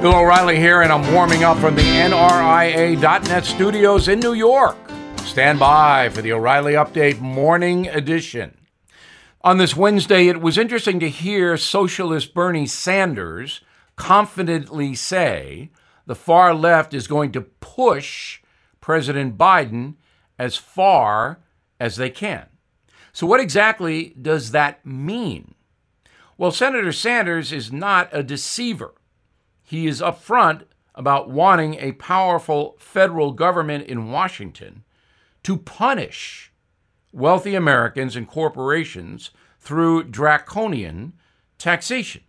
Bill O'Reilly here, and I'm warming up from the NRIA.net studios in New York. Stand by for the O'Reilly Update Morning Edition. On this Wednesday, it was interesting to hear socialist Bernie Sanders confidently say the far left is going to push President Biden as far as they can. So, what exactly does that mean? Well, Senator Sanders is not a deceiver. He is upfront about wanting a powerful federal government in Washington to punish wealthy Americans and corporations through draconian taxation.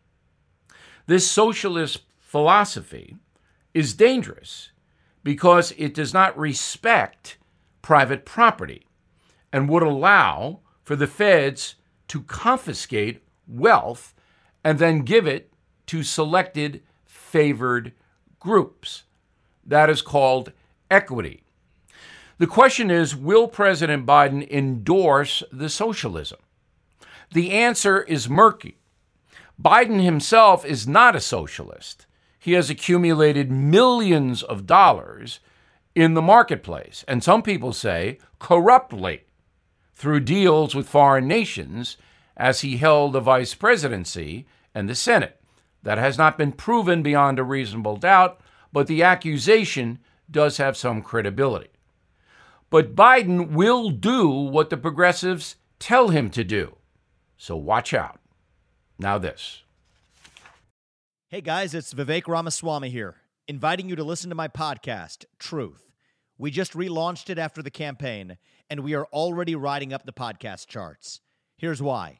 This socialist philosophy is dangerous because it does not respect private property and would allow for the feds to confiscate wealth and then give it to selected favored groups. That is called equity. The question is Will President Biden endorse the socialism? The answer is murky. Biden himself is not a socialist. He has accumulated millions of dollars in the marketplace, and some people say corruptly, through deals with foreign nations as he held the vice presidency and the Senate. That has not been proven beyond a reasonable doubt, but the accusation does have some credibility. But Biden will do what the progressives tell him to do. So watch out. Now, this. Hey guys, it's Vivek Ramaswamy here, inviting you to listen to my podcast, Truth. We just relaunched it after the campaign, and we are already riding up the podcast charts. Here's why.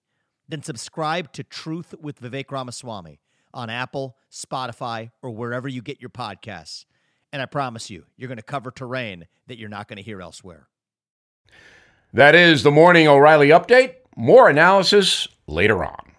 then subscribe to Truth with Vivek Ramaswamy on Apple, Spotify, or wherever you get your podcasts. And I promise you, you're going to cover terrain that you're not going to hear elsewhere. That is the Morning O'Reilly Update. More analysis later on.